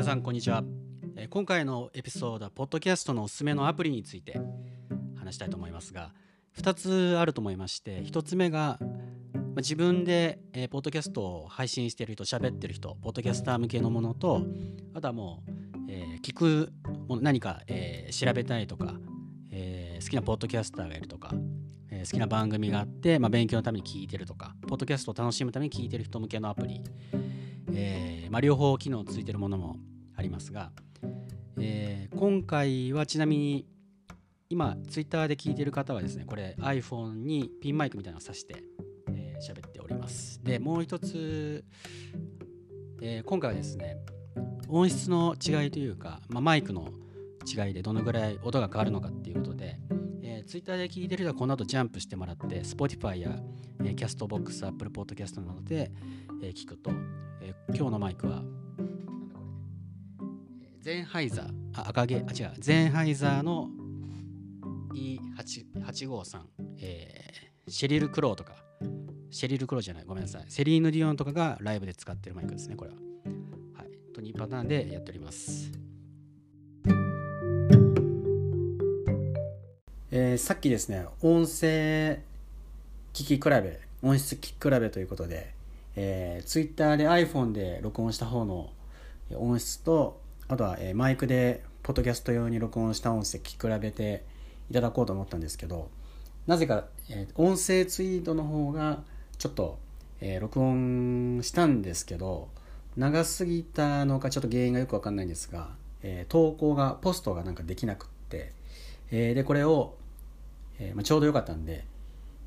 皆さんこんにちは、今回のエピソードはポッドキャストのおすすめのアプリについて話したいと思いますが2つあると思いまして1つ目が、自分で、ポッドキャストを配信している人喋ってる人ポッドキャスター向けのものとあとはもう、え聞くもの何か、え調べたいとか、え好きなポッドキャスターがいるとか、好きな番組があって、まあ、勉強のために聞いてるとかポッドキャストを楽しむために聞いてる人向けのアプリえーまあ、両方機能ついてるものもありますが、えー今回はちなみに今ツイッターで聞いてる方はですねこれ iPhone にピンマイクみたいなのを挿してえー喋、っております。でもう一つ、えー今回はですね音質の違いというか、まあ、マイクの違いでどのぐらい音が変わるのかっていうことで、えー、ツイッターで聞いてる人はこの後ジャンプしてもらって Spotify や、えー、 Castbox Apple Podcast などで、えー聞くと、えー今日のマイクはゼンハイザーあ赤毛？あ違う。ゼンハイザーの E853、えーシェリル・クローとか。シェリル・クローじゃない。ごめんなさい。セリーヌ・ディオンとかがライブで使ってるマイクですねこれは。はい。と2パターンでやっております。えーさっきですね音声聞き比べ音質聞き比べということで、えー、Twitter で iPhone で録音した方の音質とあとは、えマイクでポッドキャスト用に録音した音声聞き比べていただこうと思ったんですけどなぜか、え音声ツイートの方がちょっと、えー録音したんですけど長すぎたのかちょっと原因がよくわかんないんですが、えー投稿がポストがなんかできなくって、えーでこれを、えまあ、ちょうどよかったんで、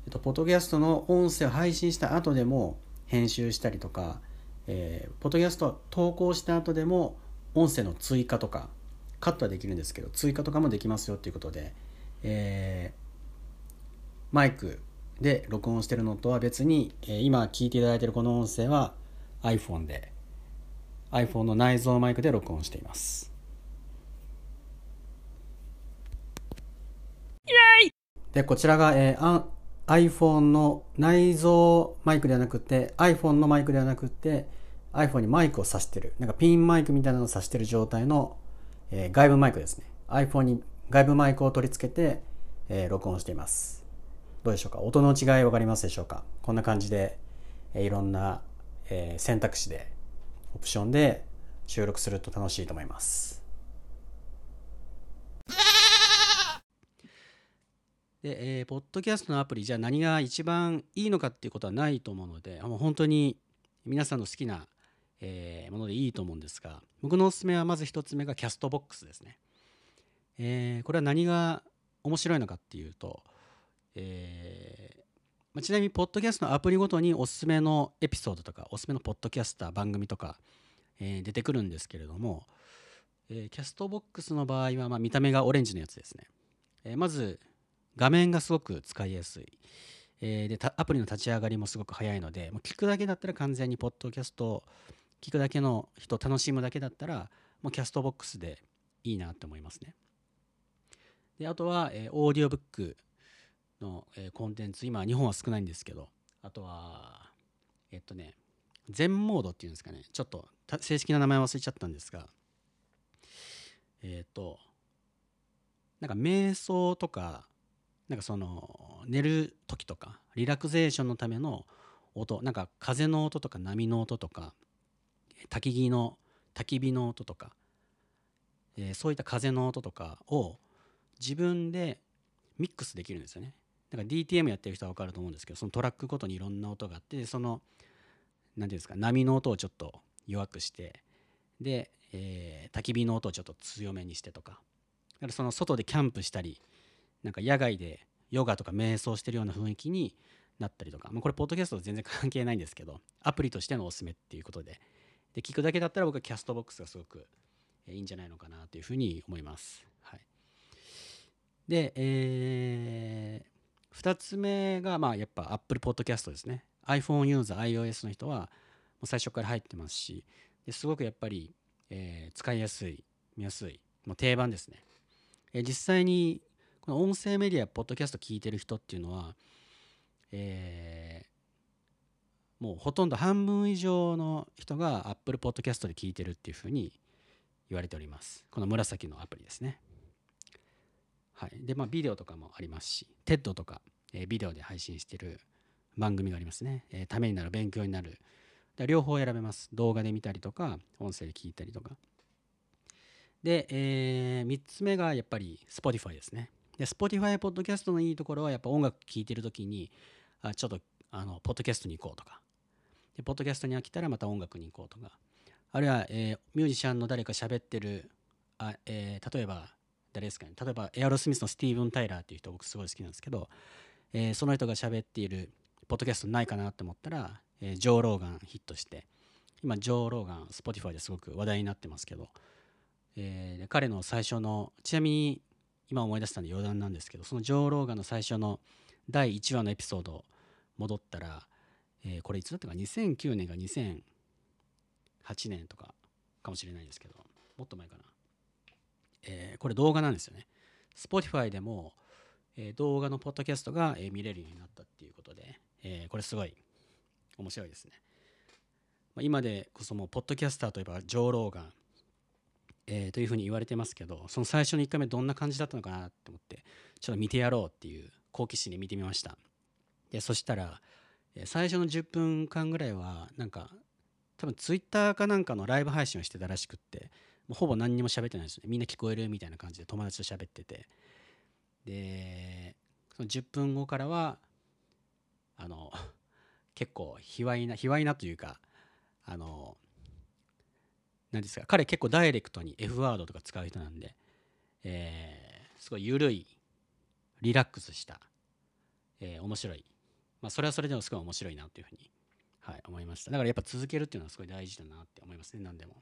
えっと、ポッドキャストの音声を配信した後でも編集したりとか、えーポッドキャスト投稿した後でも音声の追加とかカットはできるんですけど追加とかもできますよっていうことで、えーマイクで録音してるのとは別に、えー今聞いていただいているこの音声は iPhone で iPhone の内蔵マイクで録音しています。でこちらが、えーあ iPhone の内蔵マイクではなくて iPhone のマイクではなくて iPhone にマイクを挿してる。なんかピンマイクみたいなのを挿してる状態の、えー外部マイクですね。iPhone に外部マイクを取り付けて、えー録音しています。どうでしょうか？音の違い分かりますでしょうか？こんな感じで、えーいろんな、えー選択肢でオプションで収録すると楽しいと思います。で、えーポッドキャストのアプリじゃあ何が一番いいのかっていうことはないと思うのでもう本当に皆さんの好きな、えーものでいいと思うんですが僕のおすすめはまず一つ目がキャストボックスですね、えーこれは何が面白いのかっていうと、えーまちなみにポッドキャストのアプリごとにおすすめのエピソードとかおすすめのポッドキャスター番組とか、えー出てくるんですけれども、えーキャストボックスの場合は、まあ、見た目がオレンジのやつですね、えーまず画面がすごく使いやすい、えーでアプリの立ち上がりもすごく早いのでもう聞くだけだったら完全にポッドキャストを聞くだけの人楽しむだけだったらもうキャストボックスでいいなって思いますね。であとは、えーオーディオブックの、えーコンテンツ今日本は少ないんですけどあとはえっとね全モードっていうんですかね。ちょっと正式な名前忘れちゃったんですがえっ、となんか瞑想とかなんかその寝る時とかリラクゼーションのための音なんか風の音とか波の音とか焚き火の焚き火の音とか、えーそういった風の音とかを自分でミックスできるんですよね。だから DTM やってる人は分かると思うんですけどそのトラックごとにいろんな音があってその何ていうんですか波の音をちょっと弱くしてで、えー焚き火の音をちょっと強めにしてとか。だからその外でキャンプしたりなんか野外でヨガとか瞑想してるような雰囲気になったりとか、まあ、これポッドキャストと全然関係ないんですけどアプリとしてのおすすめっていうことで。で聞くだけだったら僕はキャストボックスがすごくいいんじゃないのかなというふうに思います。はい、で、えー2つ目がまあやっぱ Apple Podcast ですね。iPhone ユーザー iOS の人はもう最初から入ってますしですごくやっぱり、えー使いやすい見やすいもう定番ですね、えー実際にこの音声メディアポッドキャスト聞いてる人っていうのは、えーもうほとんど半分以上の人が Apple Podcast で聞いてるっていうふうに言われております。この紫のアプリですね。はい。でまあビデオとかもありますし TED とか、えービデオで配信してる番組がありますね、えーためになる勉強になる。両方選べます。動画で見たりとか音声で聞いたりとか。で、え3つ目がやっぱり Spotify ですね。で Spotify ポッドキャストのいいところはやっぱ音楽聴いてる時にあちょっとあのポッドキャストに行こうとか。でポッドキャストに飽きたらまた音楽に行こうとか。あるいは、えーミュージシャンの誰か喋ってるあ、えー例えば誰ですかね。例えばエアロスミスのスティーブン・タイラーっていう人僕すごい好きなんですけど、えーその人が喋っているポッドキャストないかなと思ったら、えージョー・ローガンヒットして今ジョー・ローガン Spotify ですごく話題になってますけど、えー彼の最初のちなみに今思い出したんで余談なんですけどそのジョー・ローガンの最初の第1話のエピソード戻ったら、えーこれいつだったか？2009年が2008年とかかもしれないですけどもっと前かな、えーこれ動画なんですよね。Spotify でも、えー動画のポッドキャストが、え見れるようになったっていうことで、えこれすごい面白いですね、まあ、今でこそもうポッドキャスターといえばジョー・ローガンえーというふうに言われてますけどその最初の1回目どんな感じだったのかなって思ってちょっと見てやろうっていう好奇心で見てみました。でそしたら最初の10分間ぐらいはなんか多分ツイッターかなんかのライブ配信をしてたらしくってもうほぼ何にも喋ってないですね。みんな聞こえるみたいな感じで友達と喋ってて。でその10分後からはあの 結構卑猥な卑猥なというかあの何ですか彼結構ダイレクトに F ワードとか使う人なんで、えーすごい緩いリラックスした、えー面白いまあそれはそれでもすごい面白いなというふうに、はい、思いました。だからやっぱ続けるっていうのはすごい大事だなって思いますね何でも。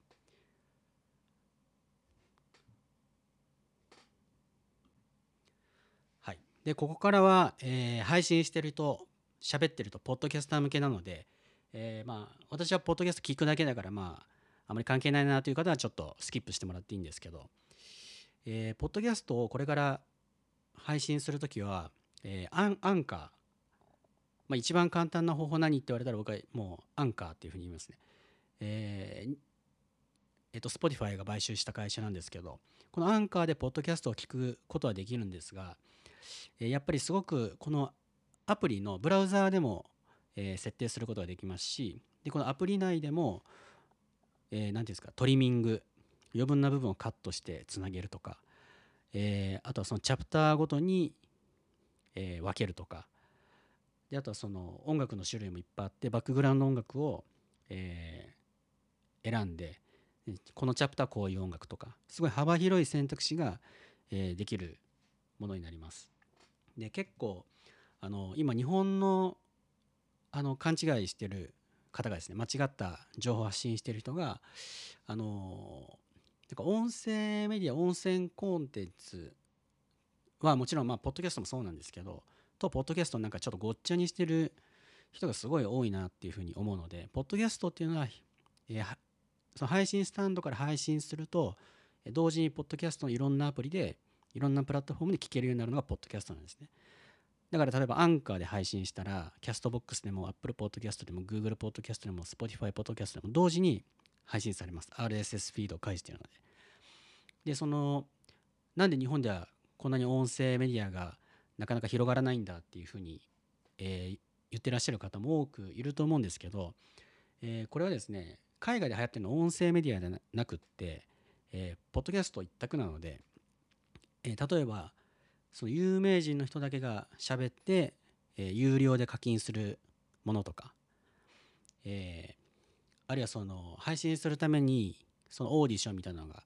はい。でここからは、えー配信してると喋ってるとポッドキャスター向けなので、えーまあ私はポッドキャスト聞くだけだからまああまり関係ないなという方はちょっとスキップしてもらっていいんですけど、えーポッドキャストをこれから配信するときは、えーアンアンカー、まあ、一番簡単な方法何って言われたら僕はもうアンカーっていうふうに言いますね。えーえっと、Spotify が買収した会社なんですけど、このアンカーでポッドキャストを聞くことはできるんですが、えやっぱりすごくこのアプリのブラウザーでも、え設定することができますし、でこのアプリ内でも、えー、ていうんですか、トリミング、余分な部分をカットしてつなげるとか、えあとはそのチャプターごとに、え分けるとか、であとはその音楽の種類もいっぱいあって、バックグラウンド音楽を、えー選んで、このチャプターこういう音楽とか、すごい幅広い選択肢が、えーできるものになります。で結構あの今日本のあの勘違いしてる方がですね間違った情報を発信してる人があのなんか音声メディア音声コンテンツはもちろんまあポッドキャストもそうなんですけどとポッドキャストなんかちょっとごっちゃにしてる人がすごい多いなっていうふうに思うのでポッドキャストっていうのは、えーはその配信スタンドから配信すると同時にポッドキャストのいろんなアプリでいろんなプラットフォームで聞けるようになるのがポッドキャストなんですね。だから例えばアンカーで配信したら、キャストボックスでも Apple Podcast でも Google Podcast でも Spotify Podcast でも同時に配信されます。RSS フィードを介しているので。で、その、なんで日本ではこんなに音声メディアがなかなか広がらないんだっていうふうに、えー言ってらっしゃる方も多くいると思うんですけど、えーこれはですね、海外で流行ってるのは音声メディアではなくって、えーポッドキャスト一択なので、えー例えばその有名人の人だけが喋って、えー有料で課金するものとか、えあるいはその配信するためにそのオーディションみたいなのが、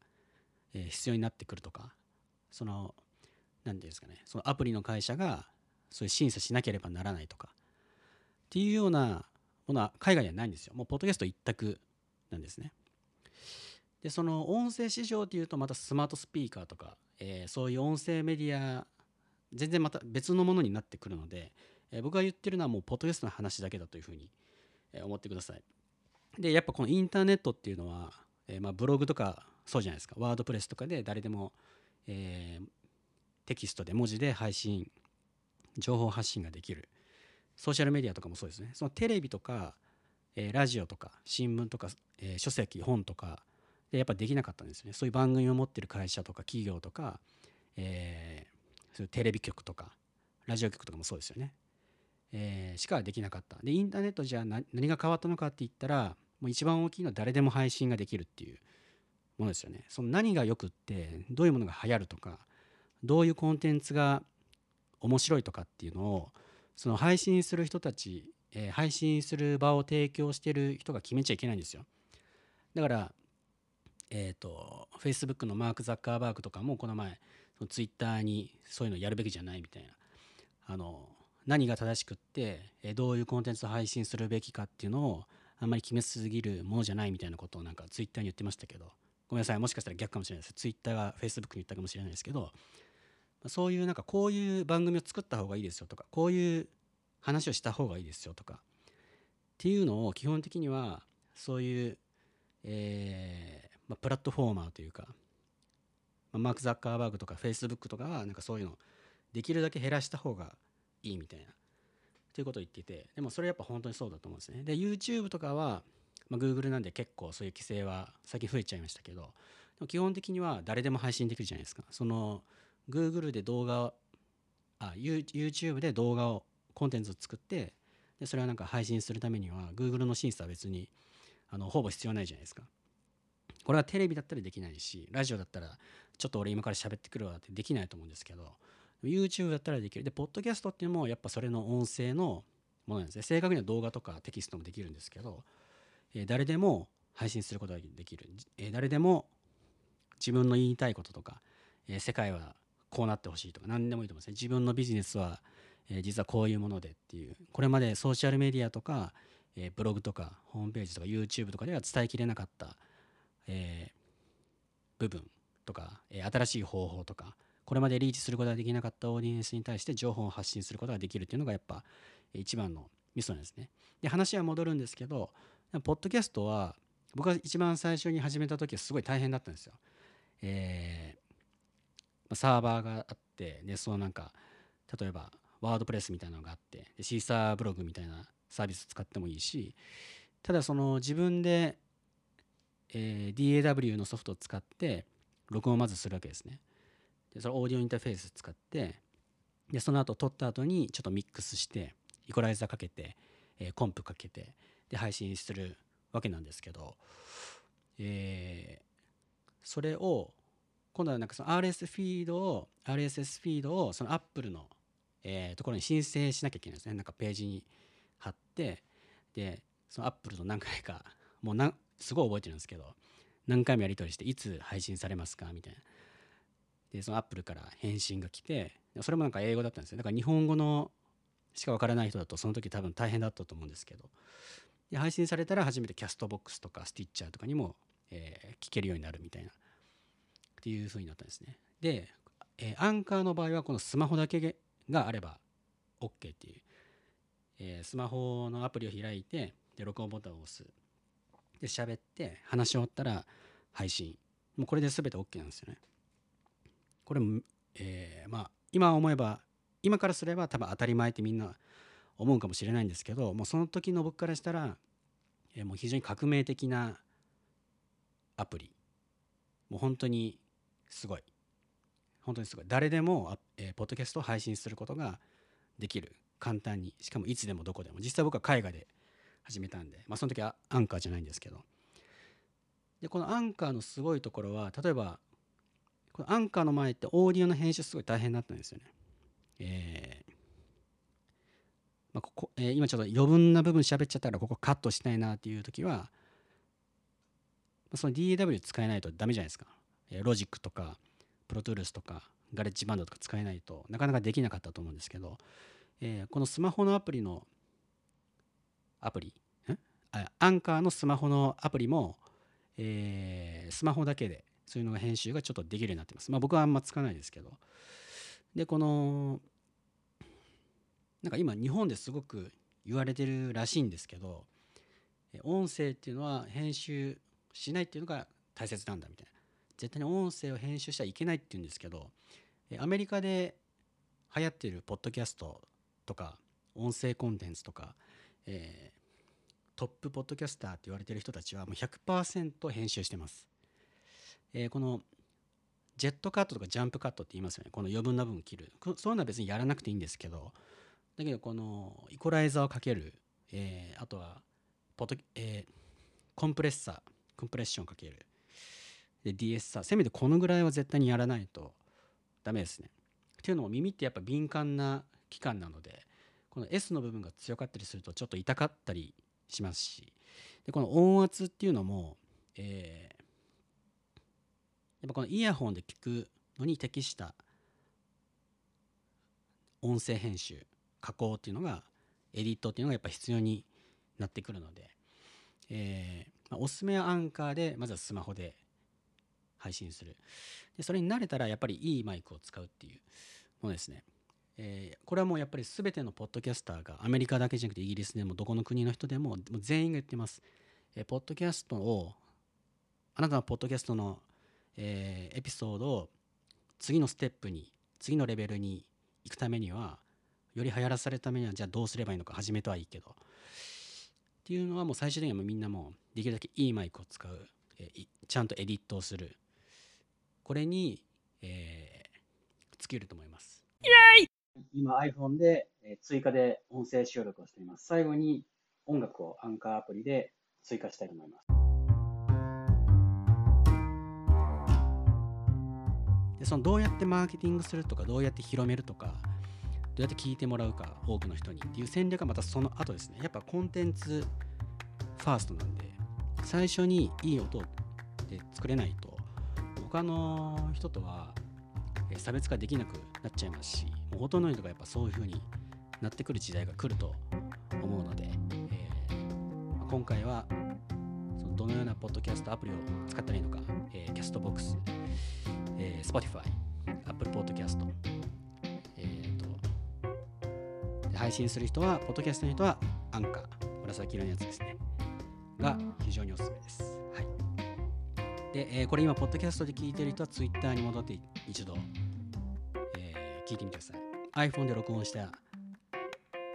え必要になってくるとかその何ていうんですかね。そのアプリの会社がそういう審査しなければならないとか。っていうようなものは海外にはないんですよ。もうポッドキャスト一択なんですね。でその音声市場っていうとまたスマートスピーカーとか、えーそういう音声メディア全然また別のものになってくるので、えー僕が言ってるのはもうポッドキャストの話だけだというふうに、思ってください。でやっぱこのインターネットっていうのは、えーまあ、ブログとかそうじゃないですか。ワードプレスとかで誰でも、えーテキストで文字で配信情報発信ができる。ソーシャルメディアとかもそうですね。そのテレビとか、えーラジオとか新聞とか、えー書籍本とかでやっぱできなかったんですね。そういう番組を持ってる会社とか企業とか、えー、そういうテレビ局とかラジオ局とかもそうですよね、えー、しかできなかった。でインターネットじゃ何が変わったのかって言ったらもう一番大きいのは誰でも配信ができるっていうものですよね。その何がよくってどういうものが流行るとかどういうコンテンツが面白いとかっていうのをその配信する人たち、えー、配信する場を提供してる人が決めちゃいけないんですよ。だからえっ、ー、と Facebook のマーク・ザッカーバーグとかもこの前その Twitter にそういうのやるべきじゃないみたいな。あの何が正しくって、えー、どういうコンテンツを配信するべきかっていうのをあんまり決めすぎるものじゃないみたいなことをなんか Twitter に言ってましたけど。ごめんなさいもしかしたら逆かもしれないです。Twitter が Facebook に言ったかもしれないですけど。そういうなんかこういう番組を作った方がいいですよとかこういう話をした方がいいですよとかっていうのを基本的にはそういう、えーまあ、プラットフォーマーというか、まあ、マーク・ザッカーバーグとかフェイスブックとかはなんかそういうのできるだけ減らした方がいいみたいなということを言っていてでもそれやっぱ本当にそうだと思うんですね。で YouTube とかは、まあ、Google なんで結構そういう規制は最近増えちゃいましたけどでも基本的には誰でも配信できるじゃないですか。その Google で動画をあ YouTube で動画をコンテンツを作ってでそれはなんか配信するためには Google の審査は別にあのほぼ必要ないじゃないですか。これはテレビだったらできないしラジオだったらちょっと俺今から喋ってくるわってできないと思うんですけど YouTube だったらできる。でポッドキャストっていうのもやっぱそれの音声のものなんですね。正確には動画とかテキストもできるんですけど、えー、誰でも配信することができる、えー、誰でも自分の言いたいこととか、えー、世界はこうなってほしいとか何でもいいと思うんですね自分のビジネスは、えー、実はこういうものでっていうこれまでソーシャルメディアとか、えー、ブログとかホームページとか YouTube とかでは伝えきれなかった、えー、部分とか、え、新しい方法とかこれまでリーチすることができなかったオーディエンスに対して情報を発信することができるっていうのがやっぱ一番のミソなんですね。で話は戻るんですけどポッドキャストは僕が一番最初に始めた時はすごい大変だったんですよ。えサーバーがあってでそのなんか例えばワードプレスみたいなのがあってでシーサーブログみたいなサービス使ってもいいしただその自分で、え、DAW のソフトを使って録音をまずするわけですね。でそのオーディオインターフェース使ってでその後撮った後にちょっとミックスしてイコライザーかけて、え、コンプかけてで配信するわけなんですけど、えー、それを今度はなんかその RS フィードを RSS フィードをその Apple の、えー、ところに申請しなきゃいけないですね。なんかページに貼ってでその Apple と何回か もうなすごい覚えてるんですけど何回もやり取りしていつ配信されますかみたいな。でその Apple から返信が来てそれもなんか英語だったんですよ。だから日本語のしかわからない人だとその時多分大変だったと思うんですけど。で配信されたら初めてキャストボックスとかスティッチャーとかにも、えー、聞けるようになるみたいな。っていう風になったんですね。で、えー、アンカーの場合はこのスマホだけがあれば OK っていう、えー、スマホのアプリを開いてで録音ボタンを押すで喋って話し終わったら配信もうこれで全て OK なんですよね。これも、えー、まあ今思えば今からすれば多分当たり前ってみんな思うかもしれないんですけどもうその時の僕からしたら、えー、もう非常に革命的なアプリもう本当にすごい。本当にすごい。誰でも、えー、ポッドキャストを配信することができる。簡単に。しかもいつでもどこでも。実際僕は海外で始めたんで、まあ、その時はアンカーじゃないんですけど。でこのアンカーのすごいところは例えばこのアンカーの前ってオーディオの編集すごい大変だったんですよね。えーまあ、ここえー、今ちょっと余分な部分喋っちゃったからここカットしたいなっていう時はその DAW 使えないとダメじゃないですか。ロジックとかプロトゥールスとかガレッジバンドとか使えないとなかなかできなかったと思うんですけど、えー、このスマホのアプリのアプリ？アンカーのスマホのアプリも、えー、スマホだけでそういうのが編集がちょっとできるようになってます。まあ僕はあんま使わないですけど。で、この、なんか今日本ですごく言われてるらしいんですけど、音声っていうのは編集しないっていうのが大切なんだみたいな。絶対に音声を編集しちゃいけないって言うんですけどアメリカで流行っているポッドキャストとか音声コンテンツとか、えー、トップポッドキャスターって言われてる人たちはもう100%編集してます。えーこのジェットカットとかジャンプカットって言いますよね。この余分な分切る。そういうのは別にやらなくていいんですけどだけどこのイコライザーをかける、えーあとはポト、えーコンプレッサーコンプレッションかける。で DS させめてこのぐらいは絶対にやらないとダメですね。っていうのも耳ってやっぱ敏感な器官なのでこの S の部分が強かったりするとちょっと痛かったりしますしでこの音圧っていうのも、えーやっぱこのイヤホンで聞くのに適した音声編集加工っていうのがエディットっていうのがやっぱ必要になってくるので、えーまあおすすめはアンカーでまずはスマホで配信する。でそれに慣れたらやっぱりいいマイクを使うっていうものですね、えーこれはもうやっぱり全てのポッドキャスターがアメリカだけじゃなくてイギリスでもどこの国の人でももう全員が言ってます、えーポッドキャストをあなたのポッドキャストの、えーエピソードを次のステップに次のレベルに行くためにはより流行らされるためにはじゃあどうすればいいのか始めとはいいけど。っていうのはもう最終的にはもうみんなもうできるだけいいマイクを使う、えーちゃんとエディットをする。これに、えー、尽きると思います。今 iPhone で、えー追加で音声収録をしています。最後に音楽をアンカーアプリで追加したいと思います。でそのどうやってマーケティングするとかどうやって広めるとかどうやって聞いてもらうか多くの人にっていう戦略はまたその後ですね。やっぱコンテンツファーストなんで最初にいい音で作れないと他の人とは差別化できなくなっちゃいますしもうほとんどの人がやっぱそういう風になってくる時代が来ると思うので、えーま今回はそのどのようなポッドキャストアプリを使ったらいいのか、えー、キャストボックス、えー、Spotify、Apple Podcast、えーと配信する人は、ポッドキャストの人はアンカー、紫色のやつですね、が非常におすすめです。で、えーこれ今、ポッドキャストで聞いてる人は Twitter に戻って一度、えー聞いてみてください。iPhone で録音した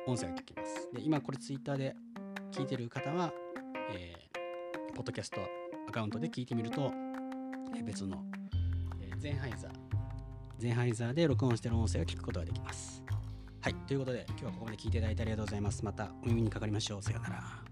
音声が聞きます。で、今これ Twitter で聞いてる方は、えーポッドキャストアカウントで聞いてみると、えー別の、えーゼンハイザー、ゼンハイザーで録音してる音声を聞くことができます。はい、ということで今日はここまで聞いていただいてありがとうございます。またお耳にかかりましょう。さようなら。